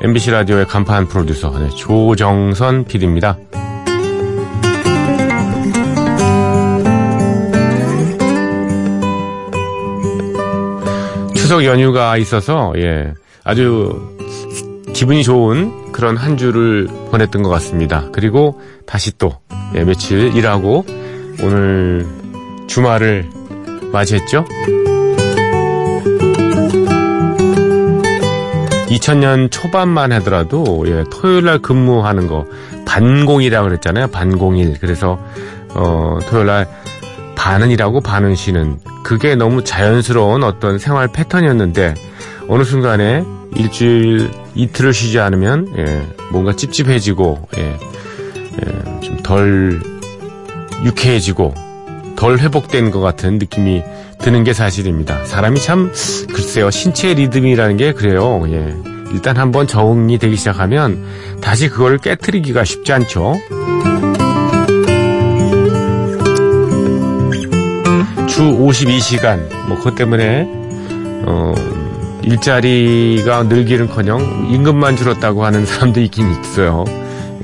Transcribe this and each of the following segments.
MBC 라디오의 간판 프로듀서 네, 조정선 PD입니다. 추석 연휴가 있어서 예, 아주 기분이 좋은 그런 한 주를 보냈던 것 같습니다. 그리고 다시 또 예, 며칠 일하고 오늘 주말을 맞이했죠? 2000년 초반만 하더라도 예, 토요일 날 근무하는 거 반공이라고 그랬잖아요. 반공일. 그래서 어, 토요일 날 반은 일하고 반은 쉬는 그게 너무 자연스러운 어떤 생활 패턴이었는데 어느 순간에 일주일 이틀을 쉬지 않으면 예, 뭔가 찝찝해지고 예, 예, 좀덜 유쾌해지고 덜 회복된 것 같은 느낌이 드는 게 사실입니다. 사람이 참 글쎄요 신체 리듬이라는 게 그래요. 예. 일단 한번 적응이 되기 시작하면 다시 그걸 깨뜨리기가 쉽지 않죠. 주 52시간 뭐 그것 때문에 어 일자리가 늘기는커녕 임금만 줄었다고 하는 사람도 있긴 있어요.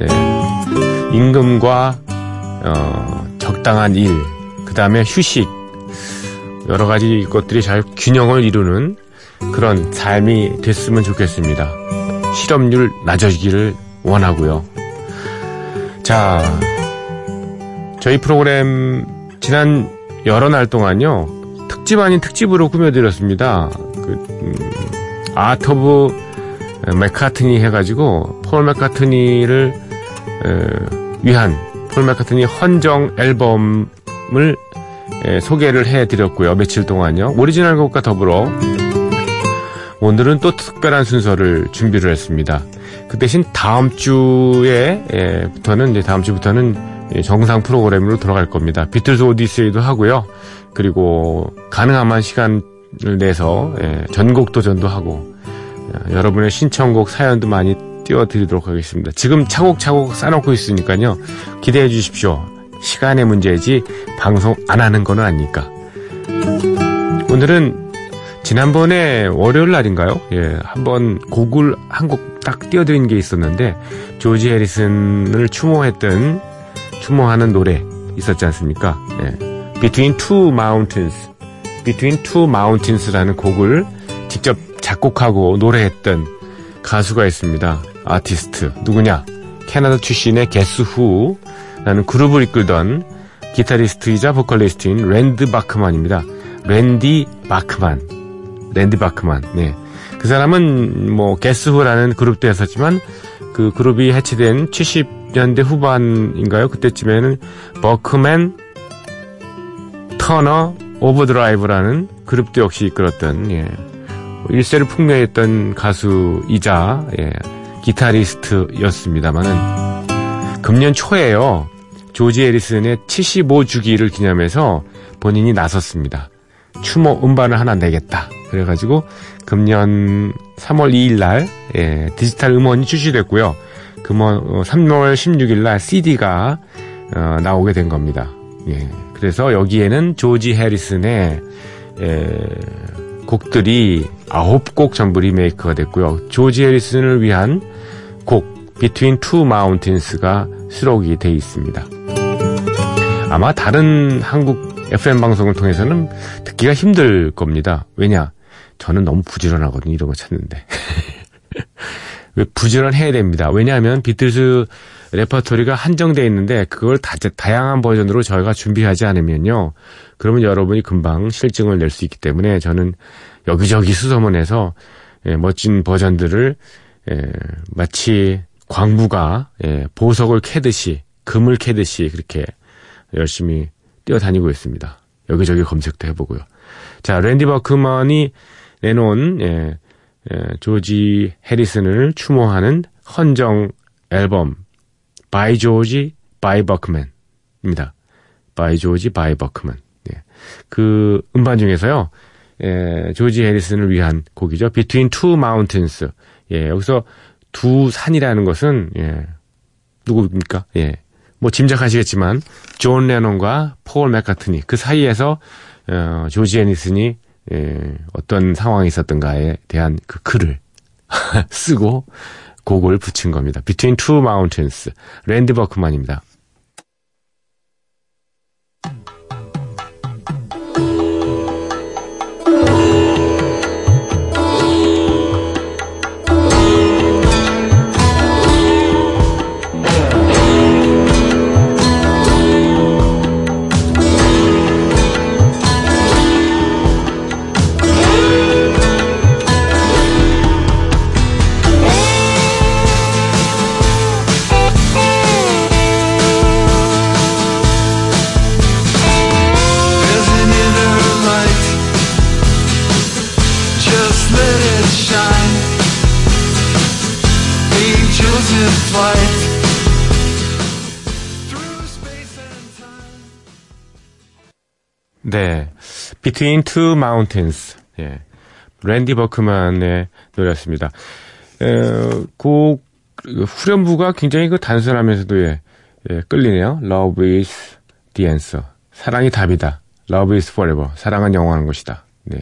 예. 임금과 어, 적당한 일, 그 다음에 휴식, 여러 가지 것들이 잘 균형을 이루는 그런 삶이 됐으면 좋겠습니다. 실업률 낮아지기를 원하고요. 자, 저희 프로그램 지난 여러 날 동안요 특집 아닌 특집으로 꾸며드렸습니다. 그, 음, Art of 맥카트니 해가지고 폴 맥카트니를 에, 위한 폴 맥카트니 헌정 앨범을 에, 소개를 해드렸고요. 며칠 동안요. 오리지널 곡과 더불어 오늘은 또 특별한 순서를 준비를 했습니다. 그 대신 다음 주에부터는 이제 다음 주부터는 정상 프로그램으로 돌아갈 겁니다. 비틀즈 오디세이도 하고요. 그리고 가능한 시간을 내서 예, 전곡 도전도 하고 예, 여러분의 신청곡 사연도 많이 띄워드리도록 하겠습니다. 지금 차곡차곡 쌓아놓고 있으니까요. 기대해 주십시오. 시간의 문제지 방송 안 하는 거는 아니니까. 오늘은 지난번에 월요일 날인가요? 예, 한번 곡을 한 곡 딱 띄워드린 게 있었는데 조지 해리슨을 추모했던 추모하는 노래 있었지 않습니까? 예, Between Two Mountains, Between Two Mountains라는 곡을 직접 작곡하고 노래했던 가수가 있습니다. 아티스트 누구냐? 캐나다 출신의 게스 후 라는 그룹을 이끌던 기타리스트이자 보컬리스트인 랜디 바크만입니다. 랜디 바크만. 랜디 바크만. 네. 그 사람은 뭐 게스후라는 그룹도 했었지만 그 그룹이 해체된 70년대 후반인가요? 그때쯤에는 바크만 터너 오버드라이브라는 그룹도 역시 이끌었던 예. 일세를 풍미했던 가수이자 예. 기타리스트였습니다만은 금년 초에요. 조지 해리슨의 75주기를 기념해서 본인이 나섰습니다. 추모 음반을 하나 내겠다. 그래가지고 금년 3월 2일 날 예, 디지털 음원이 출시됐고요. 금원 3월 16일 날 CD가 어, 나오게 된 겁니다. 예, 그래서 여기에는 조지 해리슨의 예, 곡들이 9곡 전부 리메이크가 됐고요. 조지 해리슨을 위한 곡 Between Two Mountains가 수록이 돼 있습니다. 아마 다른 한국 FM 방송을 통해서는 듣기가 힘들 겁니다. 왜냐? 저는 너무 부지런하거든요. 이런 거 찾는데. 부지런해야 됩니다. 왜냐하면 비틀즈 레퍼토리가 한정되어 있는데 그걸 다, 다양한 버전으로 저희가 준비하지 않으면요. 그러면 여러분이 금방 실증을 낼 수 있기 때문에 저는 여기저기 수소문해서 예, 멋진 버전들을 예, 마치 광부가 예, 보석을 캐듯이 금을 캐듯이 그렇게 열심히 뛰어다니고 있습니다. 여기저기 검색도 해보고요. 자, 랜디 버크먼이 내놓은 예, 예, 조지 해리슨을 추모하는 헌정 앨범 by George by Buckman입니다. by George by Buckman. 예. 그 음반 중에서요. 예, 조지 해리슨을 위한 곡이죠. Between Two Mountains. 예, 여기서 두 산이라는 것은 예, 누구입니까? 예. 뭐 짐작하시겠지만 존 레논과 폴 맥카트니 그 사이에서 어, 조지 해리슨이 예, 어떤 상황이 있었던가에 대한 그 글을 쓰고 곡을 붙인 겁니다. Between Two Mountains. 랜디 바크만입니다. 네. Between Two Mountains. 예. 랜디 버크만의 노래였습니다. 에, 곡, 그 후렴부가 굉장히 그 단순하면서도 예, 예, 끌리네요. Love is the answer. 사랑이 답이다. Love is forever. 사랑은 영원한 것이다. 네.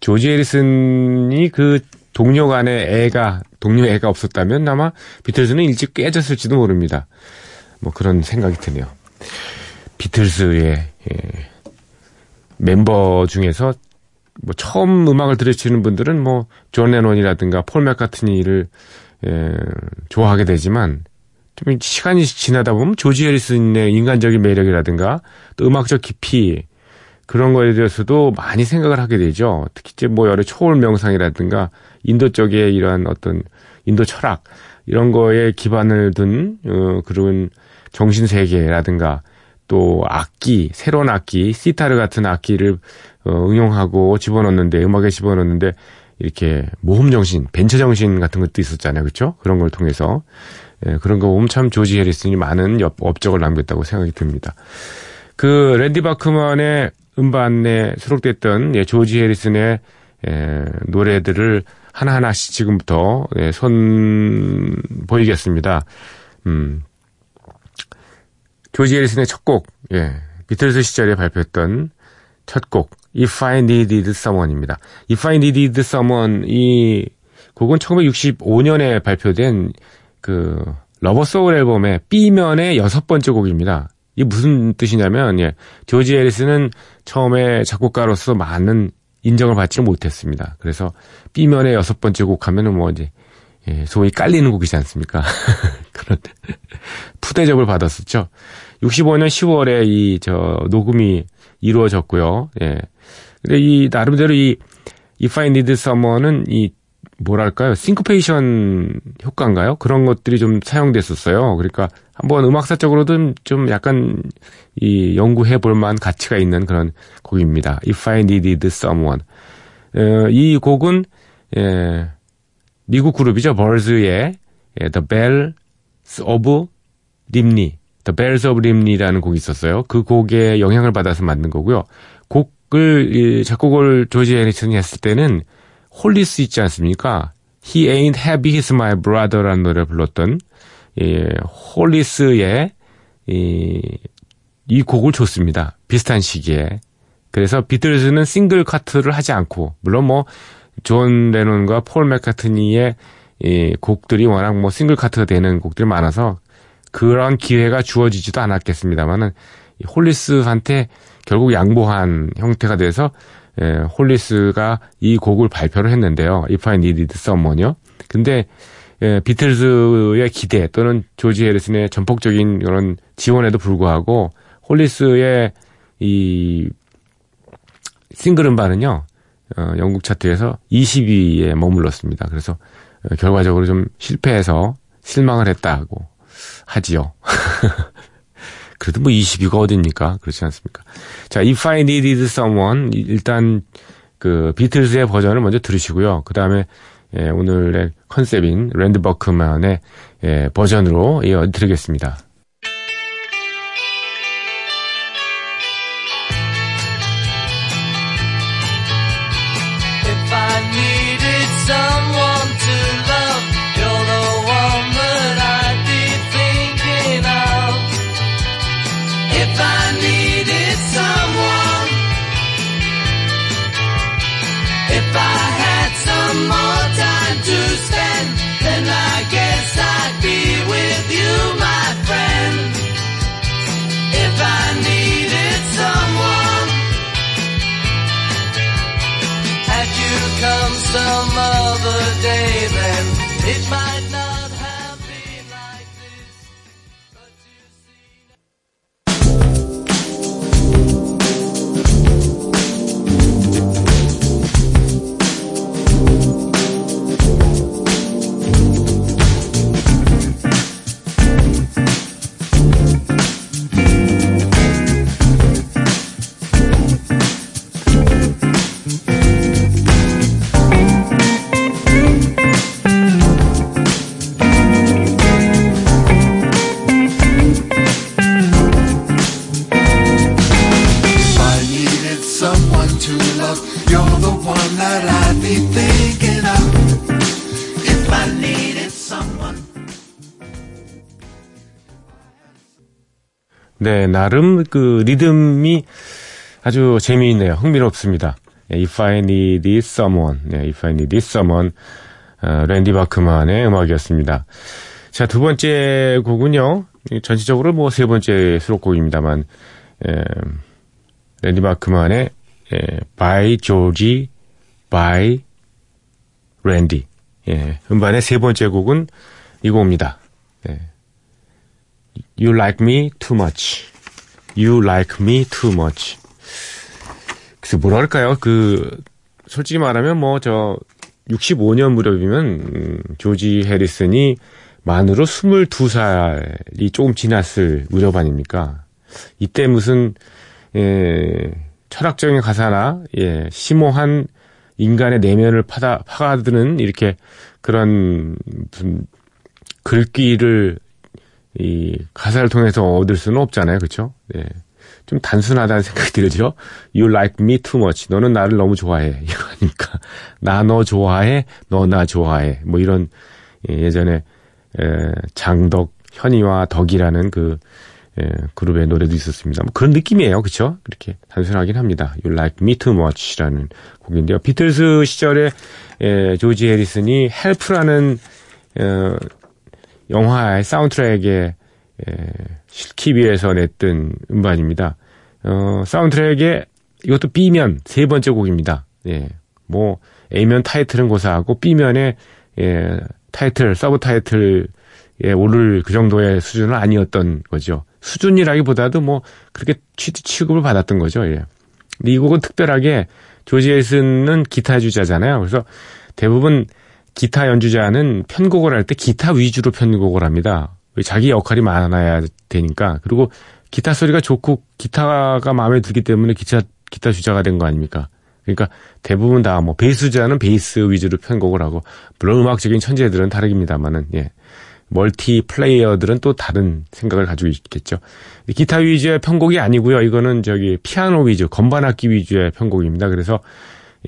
조지 해리슨이 그 동료 간에 애가, 동료 애가 없었다면 아마 비틀즈는 일찍 깨졌을지도 모릅니다. 뭐 그런 생각이 드네요. 비틀스의 예, 멤버 중에서 뭐 처음 음악을 들으시는 분들은 뭐존 레논이라든가 폴 맥카트니를 예, 좋아하게 되지만 좀 시간이 지나다 보면 조지 해리슨의 인간적인 매력이라든가 또 음악적 깊이 그런 거에 대해서도 많이 생각을 하게 되죠. 특히 이제 뭐 여러 초월 명상이라든가 인도 쪽의 이러한 어떤 인도 철학 이런 거에 기반을 둔 어, 그런 정신 세계라든가 또 악기 새로운 악기 시타르 같은 악기를 어, 응용하고 집어넣는데 음악에 집어넣는데 이렇게 모험 정신, 벤처 정신 같은 것도 있었잖아요, 그렇죠? 그런 걸 통해서 예, 그런 거 보면 참 조지 해리슨이 많은 업- 업적을 남겼다고 생각이 듭니다. 그 랜디 바크만의 음반에 수록됐던 예, 조지 해리슨의 예, 노래들을 하나하나씩 지금부터 예, 선 보이겠습니다. 음, 조지 해리슨의 첫 곡, 예, 비틀스 시절에 발표했던 첫 곡, If I Needed Someone입니다. If I Needed Someone, 이 곡은 1965년에 발표된 그 Rubber Soul 앨범의 B면의 여섯 번째 곡입니다. 이게 무슨 뜻이냐면, 예, 조지 해리슨은 처음에 작곡가로서 많은 인정을 받지 못했습니다. 그래서 B면의 여섯 번째 곡 하면은 뭐 이제, 예, 소위 깔리는 곡이지 않습니까? 그런 푸대접을 받았었죠. 65년 10월에 이 저 녹음이 이루어졌고요. 예. 근데 이 나름대로 이 If I Need Someone은 이 뭐랄까요? 싱크페이션 효과인가요? 그런 것들이 좀 사용됐었어요. 그러니까 한번 음악사적으로도 좀 약간 이 연구해 볼 만한 가치가 있는 그런 곡입니다. If I Needed Someone. 어, 이 곡은 예, 미국 그룹이죠. 벌즈의 예, The Bells of Rhymney, The Bells of Rhymney라는 곡이 있었어요. 그 곡에 영향을 받아서 만든 거고요. 곡을 이 작곡을 조지 해리슨이 했을 때는 홀리스 있지 않습니까? He ain't heavy, he's my brother라는 노래를 불렀던 예, 홀리스의 이, 이 곡을 줬습니다. 비슷한 시기에. 그래서 비틀즈는 싱글 커트를 하지 않고 물론 뭐 존 레논과 폴 맥카트니의 이 곡들이 워낙 뭐 싱글 커트가 되는 곡들이 많아서 그런 기회가 주어지지도 않았겠습니다만은 홀리스한테 결국 양보한 형태가 돼서 예, 홀리스가 이 곡을 발표를 했는데요. If I Needed Someone요. 근데 예, 비틀즈의 기대 또는 조지 해리슨의 전폭적인 그런 지원에도 불구하고 홀리스의 이 싱글 음반은요. 어, 영국 차트에서 20위에 머물렀습니다. 그래서 어, 결과적으로 좀 실패해서 실망을 했다고 하지요. 그래도 뭐 20위가 어딥니까? 그렇지 않습니까? 자, If I Needed Someone 일단 그 비틀즈의 버전을 먼저 들으시고요. 그 다음에 예, 오늘의 컨셉인 랜드 버크만의 예, 버전으로 이어 드리겠습니다. 나름 그 리듬이 아주 재미있네요. 흥미롭습니다. 예, If I Need Someone, 네, If I Need Someone, 어, 랜디 바크만의 음악이었습니다. 자, 두 번째 곡은요. 이 전체적으로 뭐 세 번째 수록곡입니다만, 에, 랜디 바크만의 에, By Georgie, By Randy. 예, 음반의 세 번째 곡은 이 곡입니다. 예. You like me too much. You like me too much. 그래서 뭐랄까요? 그 솔직히 말하면 뭐 저 65년 무렵이면 음, 조지 해리슨이 만으로 22살이 조금 지났을 무렵 아닙니까? 이때 무슨 예, 철학적인 가사나 예, 심오한 인간의 내면을 파다 파고드는 이렇게 그런 글귀를 이 가사를 통해서 얻을 수는 없잖아요, 그렇죠? 예. 좀 단순하다는 생각이 들죠. You like me too much. 너는 나를 너무 좋아해. 이거 아닙니까? 나 너 좋아해. 너 나 좋아해. 뭐 이런 예, 예전에 에, 장덕 현이와 덕이라는 그 예, 그룹의 노래도 있었습니다. 뭐 그런 느낌이에요, 그렇죠? 그렇게 단순하긴 합니다. You like me too much라는 곡인데요. 비틀스 시절에 예, 조지 해리슨이 Help라는 어, 영화의 사운드트랙에 에, 싣기 위해서 냈던 음반입니다. 어, 사운드트랙에 이것도 B면 세 번째 곡입니다. 예. 뭐 A면 타이틀은 고사하고 B면에 예, 타이틀, 서브 타이틀에 오를 그 정도의 수준은 아니었던 거죠. 수준이라기보다도 뭐 그렇게 취, 취급을 받았던 거죠. 예. 근데 이 곡은 특별하게 조지 헬슨은 기타 주자잖아요. 그래서 대부분 기타 연주자는 편곡을 할 때 기타 위주로 편곡을 합니다. 자기 역할이 많아야 되니까. 그리고 기타 소리가 좋고 기타가 마음에 들기 때문에 기타, 기타 주자가 된 거 아닙니까? 그러니까 대부분 다 뭐 베이스 주자는 베이스 위주로 편곡을 하고 물론 음악적인 천재들은 다르입니다만은 예. 멀티 플레이어들은 또 다른 생각을 가지고 있겠죠. 기타 위주의 편곡이 아니고요. 이거는 저기 피아노 위주, 건반악기 위주의 편곡입니다. 그래서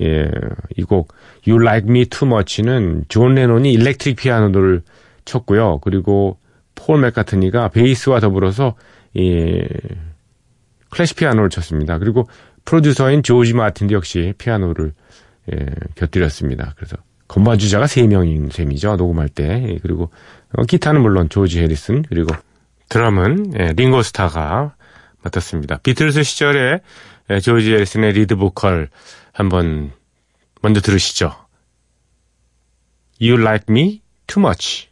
예, 이 곡 You Like Me Too Much는 존 레논이 일렉트릭 피아노를 쳤고요. 그리고 폴 맥카트니가 베이스와 더불어서 이 클래식 피아노를 쳤습니다. 그리고 프로듀서인 조지 마틴도 역시 피아노를 예, 곁들였습니다. 그래서 건반 주자가 3명인 셈이죠. 녹음할 때. 예, 그리고 어, 기타는 물론 조지 해리슨 그리고 드럼은 예, 링고 스타가 맡았습니다. 비틀스 시절에 예, 조지 해리슨의 리드 보컬 한번 먼저 들으시죠. You like me too much.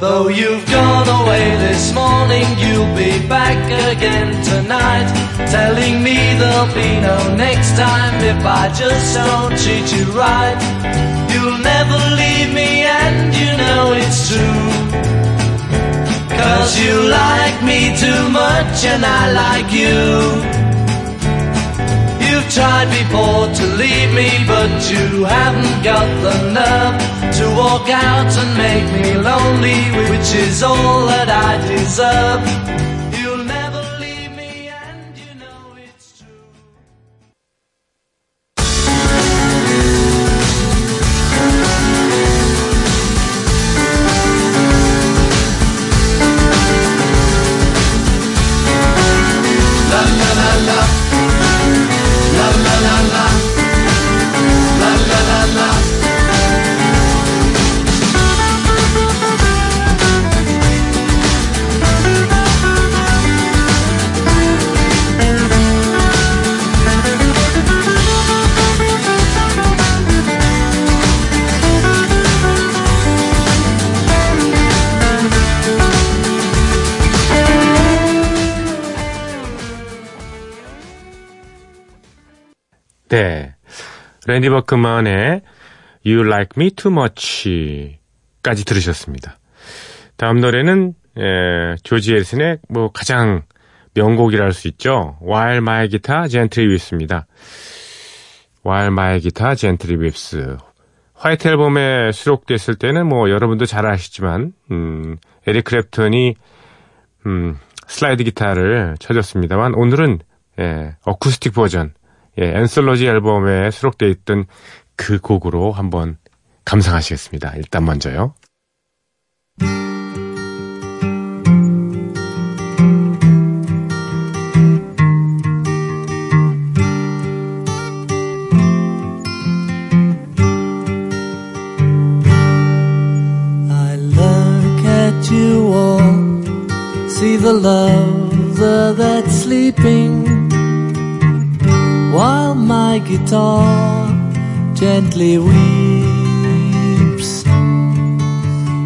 Though you've gone away this you'll be back again tonight. Telling me there'll be no next time if I just don't treat you right. You'll never leave me, and you know it's true. Cause you like me too much and I like you. You've tried before to leave me, but you haven't got the nerve to walk out and make me lonely, which is all that I deserve. 랜디 버크만의 You Like Me Too Much 까지 들으셨습니다. 다음 노래는 에, 조지 앨슨의 뭐 가장 명곡이라 할 수 있죠. While My Guitar Gently Weeps입니다. While My Guitar Gently Weeps. 화이트 앨범에 수록됐을 때는 뭐 여러분도 잘 아시지만 음, 에릭 크랩턴이 음, 슬라이드 기타를 쳐줬습니다만 오늘은 예, 어쿠스틱 버전 예, 앤솔로지 앨범에 수록되어 있던 그 곡으로 한번 감상하시겠습니다. 일단 먼저요. While my guitar gently weeps.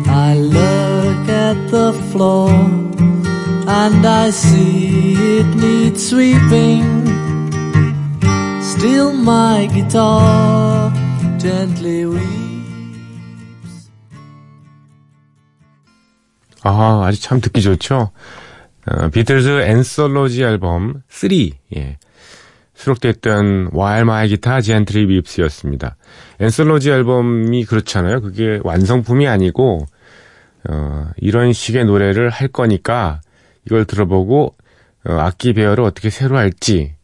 I look at the floor and I see it needs sweeping. Still my guitar gently weeps. 아, 아주 참 듣기 좋죠? 어, 비틀즈 앤솔로지 앨범 3, 예. 수록됐던 While My Guitar Gently Weeps였습니다. 앤솔로지 앨범이 그렇잖아요. 그게 완성품이 아니고, 어, 이런 식의 노래를 할 거니까, 이걸 들어보고, 어, 악기 배열을 어떻게 새로 할지,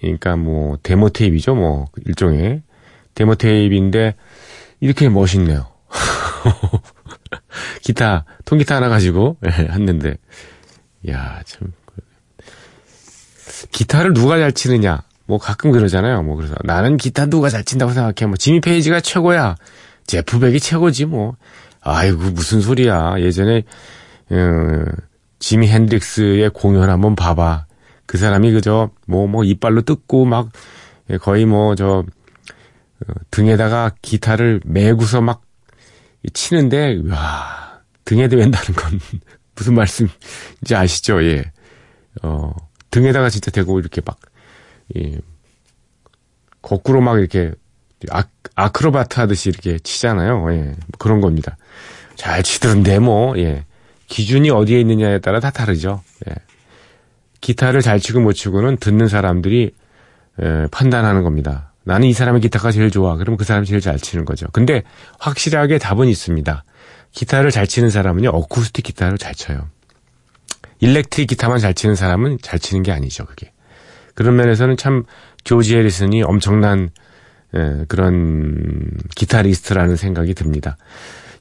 그러니까 뭐, 데모 테이프이죠, 뭐, 일종의. 데모 테이프인데, 이렇게 멋있네요. 기타, 통기타 하나 가지고, 예, 했는데, 야 참. 기타를 누가 잘 치느냐. 뭐 가끔 그러잖아요. 뭐 그래서 나는 기타 누가 잘 친다고 생각해. 뭐 지미 페이지가 최고야. 제프 백이 최고지 뭐. 아이고 무슨 소리야. 예전에 어, 지미 핸드릭스의 공연 한번 봐봐. 그 사람이 그저 뭐뭐 이빨로 뜯고 막 거의 뭐 저 등에다가 기타를 메고서 막 치는데 와 등에 대맨다는 건 무슨 말씀인지 아시죠? 예. 어, 등에다가 진짜 대고 이렇게 막, 예, 거꾸로 막 이렇게, 아, 아크로바트 하듯이 이렇게 치잖아요. 예, 뭐 그런 겁니다. 잘 치던데 뭐, 예. 기준이 어디에 있느냐에 따라 다 다르죠. 예. 기타를 잘 치고 못 치고는 듣는 사람들이, 예, 판단하는 겁니다. 나는 이 사람의 기타가 제일 좋아. 그러면 그 사람이 제일 잘 치는 거죠. 근데 확실하게 답은 있습니다. 기타를 잘 치는 사람은요, 어쿠스틱 기타를 잘 쳐요. 일렉트릭 기타만 잘 치는 사람은 잘 치는 게 아니죠, 그게. 그런 면에서는 참 조지 해리슨이 엄청난 예, 그런 기타리스트라는 생각이 듭니다.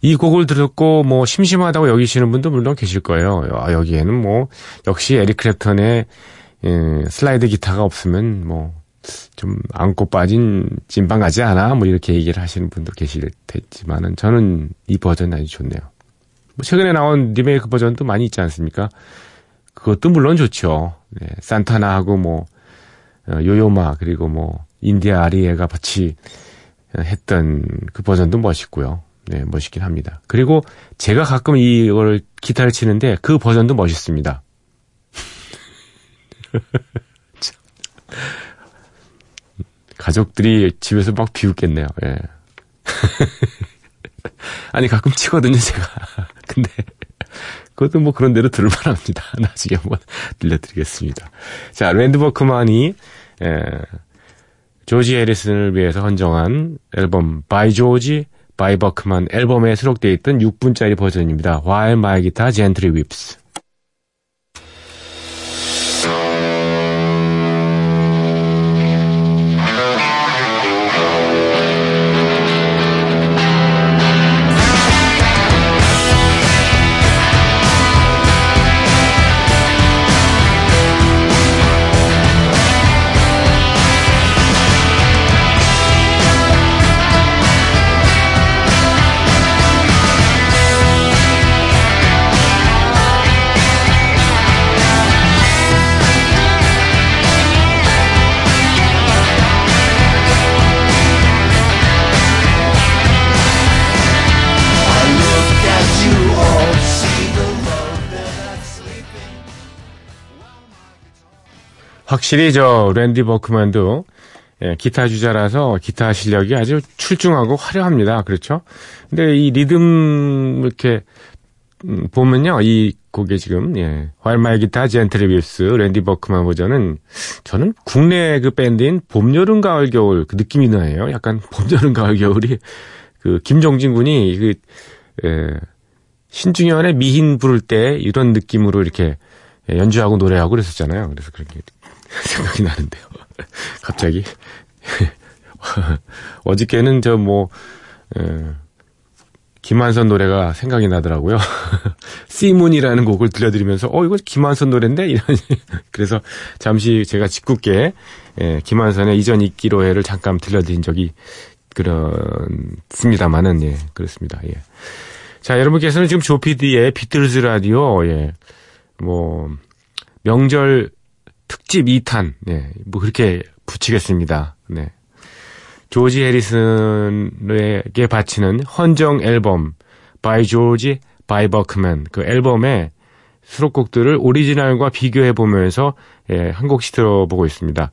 이 곡을 듣고 뭐 심심하다고 여기시는 분도 물론 계실 거예요. 아, 여기에는 뭐 역시 에릭 크랩턴의 예, 슬라이드 기타가 없으면 뭐 좀 안고 빠진 찐빵 같지 않아? 뭐 이렇게 얘기를 하시는 분도 계실 테지만은 저는 이 버전이 아주 좋네요. 뭐 최근에 나온 리메이크 버전도 많이 있지 않습니까? 그것도 물론 좋죠. 네, 산타나하고 뭐 어, 요요마 그리고 뭐 인디아 아리에가 같이 했던 그 버전도 멋있고요. 네, 멋있긴 합니다. 그리고 제가 가끔 이걸 기타를 치는데 그 버전도 멋있습니다. 참. 가족들이 집에서 막 비웃겠네요. 예. 아니 가끔 치거든요, 제가. 근데 그것도 뭐 그런 대로 들을만합니다. 나중에 한번 들려드리겠습니다. 자, 랜디 버크만이 에, 조지 해리슨을 위해서 헌정한 앨범 By George By Bachman 앨범에 수록되어 있던 6분짜리 버전입니다. While My Guitar Gently Weeps. 확실히 저 랜디 버크만도 예, 기타 주자라서 기타 실력이 아주 출중하고 화려합니다. 그렇죠? 근데 이 리듬 이렇게 음, 보면요, 이 곡에 지금 예, Guitar Gently Weeps 랜디 버크만 버전은 저는 국내 그 밴드인 봄, 여름, 가을, 겨울 그 느낌이 나요. 약간 봄, 여름, 가을, 겨울이 그 김종진 군이 그 예, 신중현의 미힌 부를 때 이런 느낌으로 이렇게 연주하고 노래하고 그랬었잖아요. 그래서 그런 게 생각이 나는데요. 갑자기. 어저께는 저 뭐, 김한선 노래가 생각이 나더라고요. 씨문이라는 곡을 들려드리면서, 어, 이거 김한선 노래인데? 이런, 그래서 잠시 제가 짓궂게, 예, 김한선의 이전 있기로해를 잠깐 들려드린 적이, 그렇습니다만은, 예, 그렇습니다. 예. 자, 여러분께서는 지금 조피디의 비틀즈 라디오, 예, 뭐, 명절 특집 2탄, 네, 뭐 그렇게 붙이겠습니다. 네. 조지 해리슨에게 바치는 헌정 앨범, By George, By Bachman, 그 앨범의 수록곡들을 오리지널과 비교해 보면서 예, 한 곡씩 들어보고 있습니다.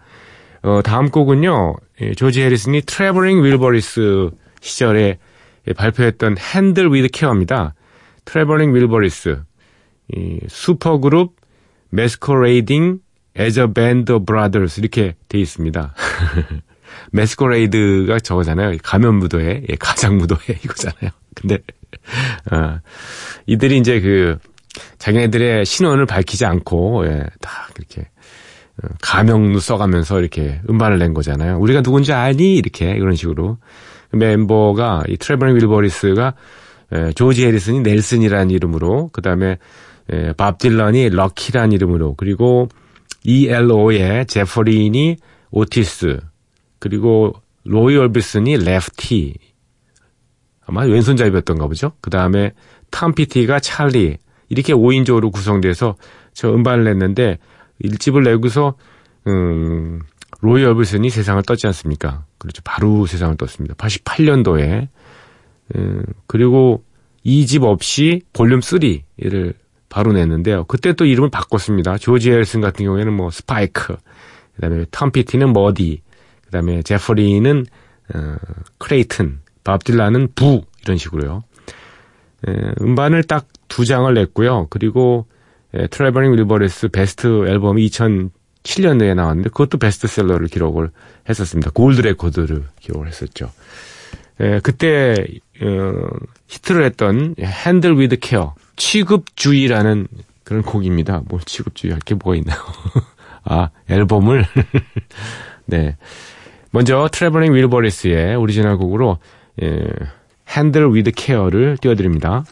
어, 다음 곡은요, 예, 조지 해리슨이 트래블링 윌버리스 시절에 예, 발표했던 Handle with Care입니다. 트래블링 윌버리스, 이 슈퍼그룹 masquerading band of brothers 이렇게 돼 있습니다. masquerade가 저거잖아요. 가면 무도회, 예, 가장 무도회 이거잖아요. 근데 어, 이들이 이제 그 자기네들의 신원을 밝히지 않고 예, 다 그렇게 어, 가명도 써가면서 이렇게 음반을 낸 거잖아요. 우리가 누군지 아니 이렇게 이런 식으로 멤버가 이 트래블링 윌버리스가 예, 조지 해리슨이 넬슨이라는 이름으로 그 다음에 예, 밥 딜런이 럭키라는 이름으로 그리고 ELO의 제프 린이 오티스 그리고 로이 얼비슨이 레프티 아마 왼손잡이였던가 보죠. 그 다음에 탐 피티가 찰리 이렇게 5인조로 구성돼서 저 음반을 냈는데 일집을 내고서 음, 로이 얼비슨이 세상을 떴지 않습니까? 그렇죠. 바로 세상을 떴습니다. 88년도에 음, 그리고 2집 없이 볼륨 3를 바로 냈는데요. 그때 또 이름을 바꿨습니다. 조지 해리슨 같은 경우에는 뭐 스파이크, 그다음에 톰 피티는 머디, 그다음에 제프 린은 어, 클레이튼, 밥 딜런은 부 이런 식으로요. 에, 음반을 딱 두 장을 냈고요. 그리고 에, 트래블링 윌버리스 베스트 앨범이 2007년도에 나왔는데 그것도 베스트셀러를 기록을 했었습니다. 골드 레코드를 기록을 했었죠. 에, 그때 어, 히트를 했던 Handle with Care 취급주의라는 그런 곡입니다. 뭐 취급주의 할 게 뭐가 있나요? 아 앨범을 네 먼저 트래블링 윌버리스의 오리지널 곡으로 예, Handle with Care를 띄워드립니다.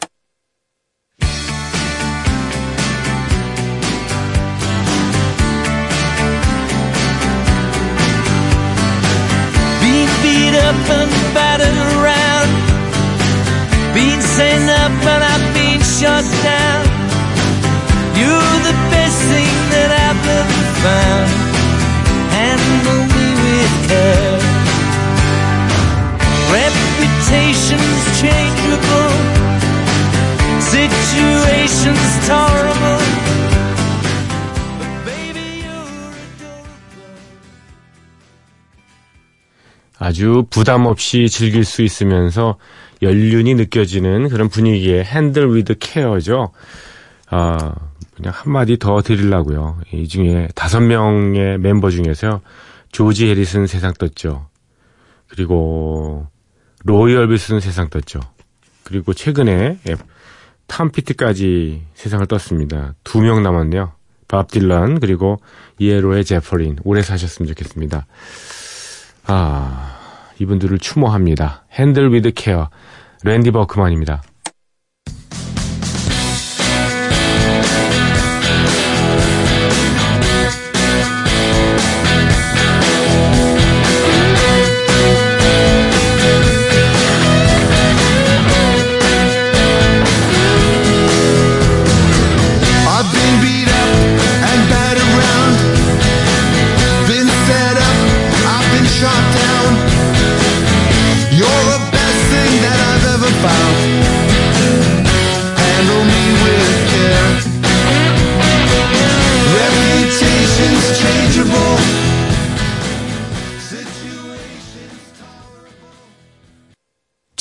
Shut down. You're the best thing that I've ever found. Handle me with care. Reputation's changeable. Situation's tolerable. 아주 부담 없이 즐길 수 있으면서 연륜이 느껴지는 그런 분위기의 Handle with Care죠. 아, 그냥 한마디 더 드리려고요. 이 중에 다섯 명의 멤버 중에서 조지 해리슨 세상 떴죠. 그리고 로이 얼비슨 세상 떴죠. 그리고 최근에 예, 탐 피티까지 세상을 떴습니다. 두 명 남았네요. 밥 딜런 그리고 ELO의 제프 린 오래 사셨으면 좋겠습니다. 아 이분들을 추모합니다. 핸들 위드 케어 랜디 버크만입니다.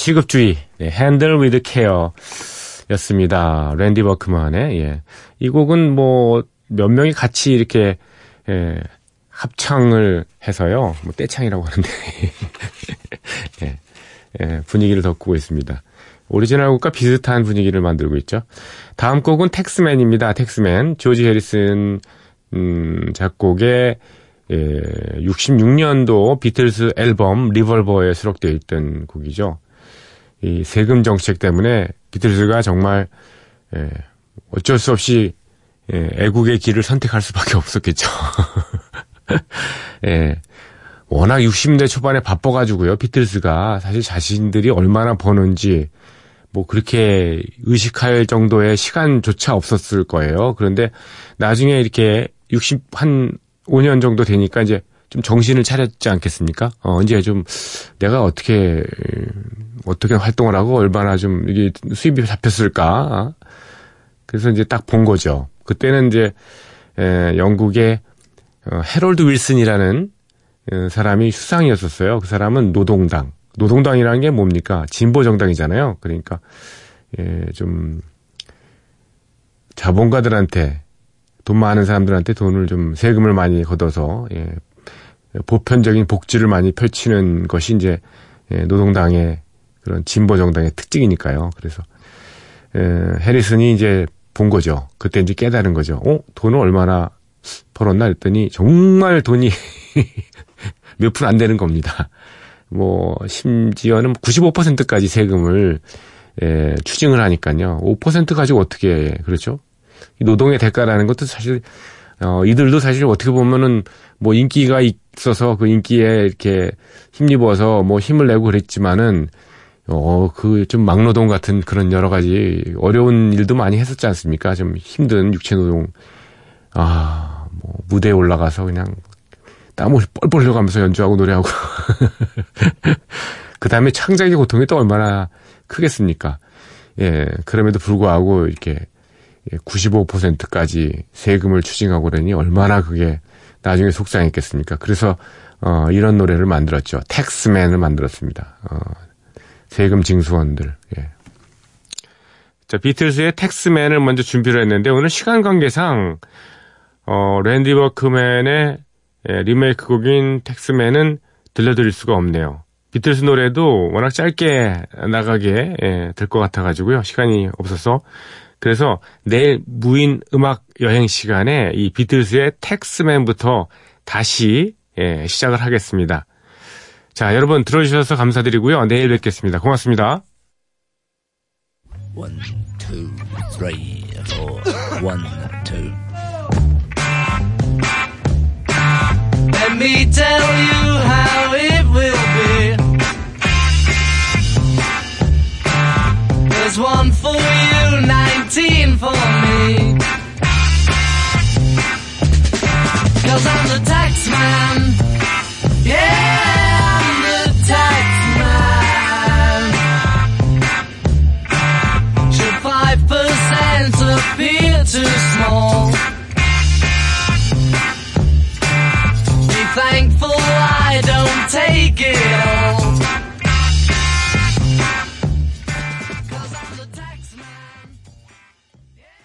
취급주의, 네, Handle with Care 였습니다. 랜디 버크만의, 예. 이 곡은 뭐, 몇 명이 같이 이렇게, 예, 합창을 해서요. 뭐, 떼창이라고 하는데, 예, 예, 분위기를 덮고 있습니다. 오리지널 곡과 비슷한 분위기를 만들고 있죠. 다음 곡은 Taxman입니다. Taxman. 조지 해리슨, 음, 작곡의, 예, 66년도 비틀스 앨범 리벌버에 수록되어 있던 곡이죠. 이 세금 정책 때문에 비틀즈가 정말 예, 어쩔 수 없이 예, 애국의 길을 선택할 수밖에 없었겠죠. 예, 워낙 60대 초반에 바빠가지고요. 비틀즈가 사실 자신들이 얼마나 버는지 뭐 그렇게 의식할 정도의 시간조차 없었을 거예요. 그런데 나중에 이렇게 60 한 5년 정도 되니까 이제 좀 정신을 차렸지 않겠습니까? 어, 이제 좀 내가 어떻게 어떻게 활동을 하고 얼마나 좀 이게 수입이 잡혔을까? 그래서 이제 딱 본 거죠. 그때는 이제 에, 영국의 어, 해롤드 윌슨이라는 어, 사람이 수상이었었어요. 그 사람은 노동당. 노동당이라는 게 뭡니까? 진보 정당이잖아요. 그러니까 예, 좀 자본가들한테 돈 많은 사람들한테 돈을 좀 세금을 많이 걷어서 예, 보편적인 복지를 많이 펼치는 것이 이제 예, 노동당의 그런 진보 정당의 특징이니까요. 그래서 에, 해리슨이 이제 본 거죠. 그때 이제 깨달은 거죠. 어, 돈을 얼마나 벌었나 했더니 정말 돈이 몇 푼 안 되는 겁니다. 뭐 심지어는 95%까지 세금을 에, 추징을 하니까요. 5% 가지고 어떻게 해. 그렇죠? 이 노동의 대가라는 것도 사실 어, 이들도 사실 어떻게 보면은 뭐 인기가 있 어서 그 인기에 이렇게 힘입어서 뭐 힘을 내고 그랬지만은 어, 그 좀 막노동 같은 그런 여러 가지 어려운 일도 많이 했었지 않습니까? 좀 힘든 육체 노동. 아, 뭐 무대에 올라가서 그냥 땀을 뻘뻘 흘려가면서 연주하고 노래하고. 그 다음에 창작의 고통이 또 얼마나 크겠습니까? 예, 그럼에도 불구하고 이렇게 95%까지 세금을 추징하고 그러니 얼마나 그게 나중에 속상했겠습니까? 그래서 어, 이런 노래를 만들었죠. 텍스맨을 만들었습니다. 어, 세금 징수원들. 예. 자, 비틀스의 텍스맨을 먼저 준비를 했는데 오늘 시간 관계상 어, 랜디 버크맨의 예, 리메이크 곡인 Taxman은 들려드릴 수가 없네요. 비틀스 노래도 워낙 짧게 나가게 예, 될 것 같아가지고요. 시간이 없어서 그래서 내일 무인 음악 여행 시간에 이 비틀스의 Taxman부터 다시 예, 시작을 하겠습니다. 자, 여러분 들어주셔서 감사드리고요. 내일 뵙겠습니다. 고맙습니다. One, two. Let me tell you how it There's one for you, 19 for me. Cause I'm the tax man. Yeah, I'm the tax man. Should 5% appear too small? Be thankful I don't take it all.